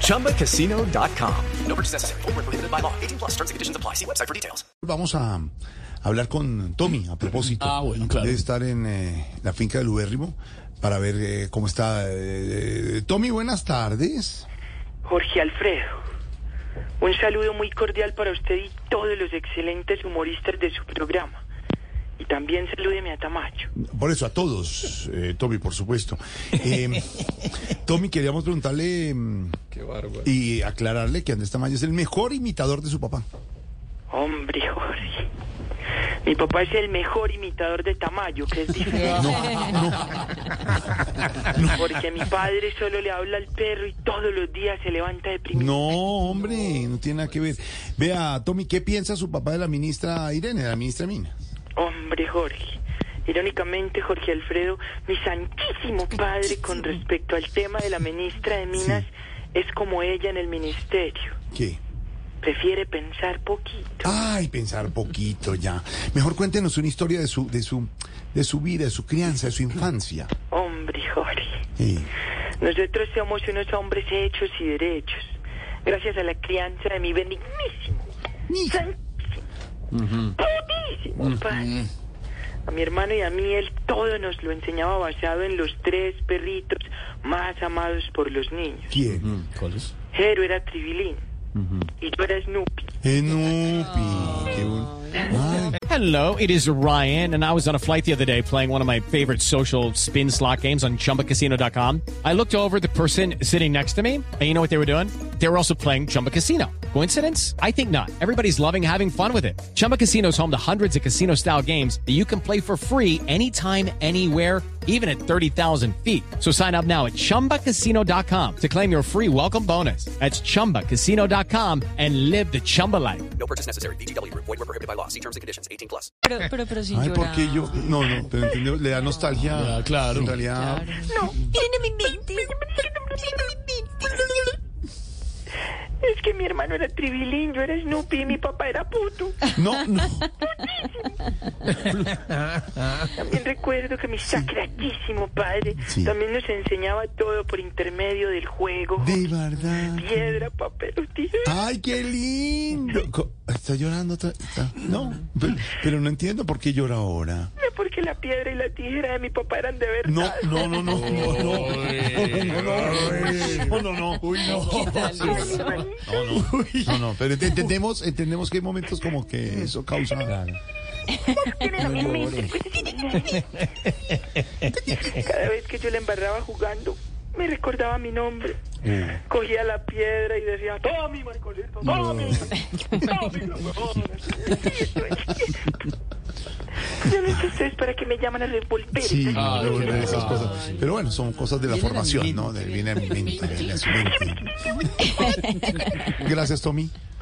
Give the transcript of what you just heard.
ChumbaCasino.com. No purchase necessary. Void where prohibited by law. 18 plus terms and conditions apply. See website for details. Vamos a hablar con Tommy a propósito. Ah, bueno, claro. Debe estar en eh, la finca del Ubérrimo para ver eh, cómo está. eh, Tommy, buenas tardes. Jorge Alfredo. Un saludo muy cordial para usted y todos los excelentes humoristas de su programa. Y también salúdeme a Tamayo. Por eso, a todos, eh, Tommy, por supuesto. Eh, Tommy, queríamos preguntarle mm, y aclararle que Andrés Tamayo es el mejor imitador de su papá. Hombre, Jorge. Mi papá es el mejor imitador de Tamayo, que es diferente. Porque mi padre solo le habla al perro y todos los días se levanta deprimido. No, hombre, no tiene nada que ver. Vea, Tommy, ¿qué piensa su papá de la ministra Irene, de la ministra Mina? Hombre, Jorge. Irónicamente, Jorge Alfredo, mi santísimo padre con respecto al tema de la ministra de Minas es como ella en el ministerio. ¿Qué? Prefiere pensar poquito. Ay, pensar poquito ya. Mejor cuéntenos una historia de su, de su, de su vida, de su crianza, de su infancia. Hombre, Jorge. Sí. Nosotros somos unos hombres hechos y derechos. Gracias a la crianza de mi benignísimo, santísimo, putísimo padre. A mi hermano y a mí él todo nos lo enseñaba basado en los tres perritos más amados por los niños. ¿Quién? ¿Cuál es? Jero era Tribilín y yo era Snoopy. Enupi. Qué bueno. Hello, it is Ryan, and I was on a flight the other day playing one of my favorite social spin slot games on chumbacasino.com. I looked over at the person sitting next to me, and you know what they were doing? They were also playing Chumba Casino. Coincidence? I think not. Everybody's loving having fun with it. Chumba Casino is home to hundreds of casino style games that you can play for free anytime, anywhere even at 30,000 feet. So sign up now at ChumbaCasino.com to claim your free welcome bonus. That's ChumbaCasino.com and live the Chumba life. No purchase necessary. VGW Group. Void were prohibited by law. See terms and conditions. 18 plus. Pero, pero, pero si ay, llora. ¿por yo? No, no, pero entiendo, le da nostalgia. Ah, claro. En realidad. No, Miren a mi mente. Mi hermano era Tribilín, yo era Snoopy mi papá era puto. No, no. También recuerdo que mi sacratísimo padre sí. también nos enseñaba todo por intermedio del juego. De verdad. Piedra, papel o tijera. ¡Ay, qué lindo! Está llorando. Está, ah, no, pero, pero, no entiendo por qué llora ahora. Porque la piedra y la tijera de mi papá eran de verdad. No, no, no, no. No, no, oh, no. Oh, no, no, no. Uy, no. No, no. No, no. Pero entendemos, entendemos que hay momentos como que eso causa. Cada vez que yo le embarraba jugando, me recordaba mi nombre. Cogía la piedra y decía, Tommy, Marcolito, Tommy, Tommy, los huevones". Yo no sé ustedes para qué me llaman a revolver. Sí, Ah, esas ah, cosas. Pero bueno, son cosas de la formación, ¿no? Viene a mi mente, viene a su mente. Gracias, Tommy.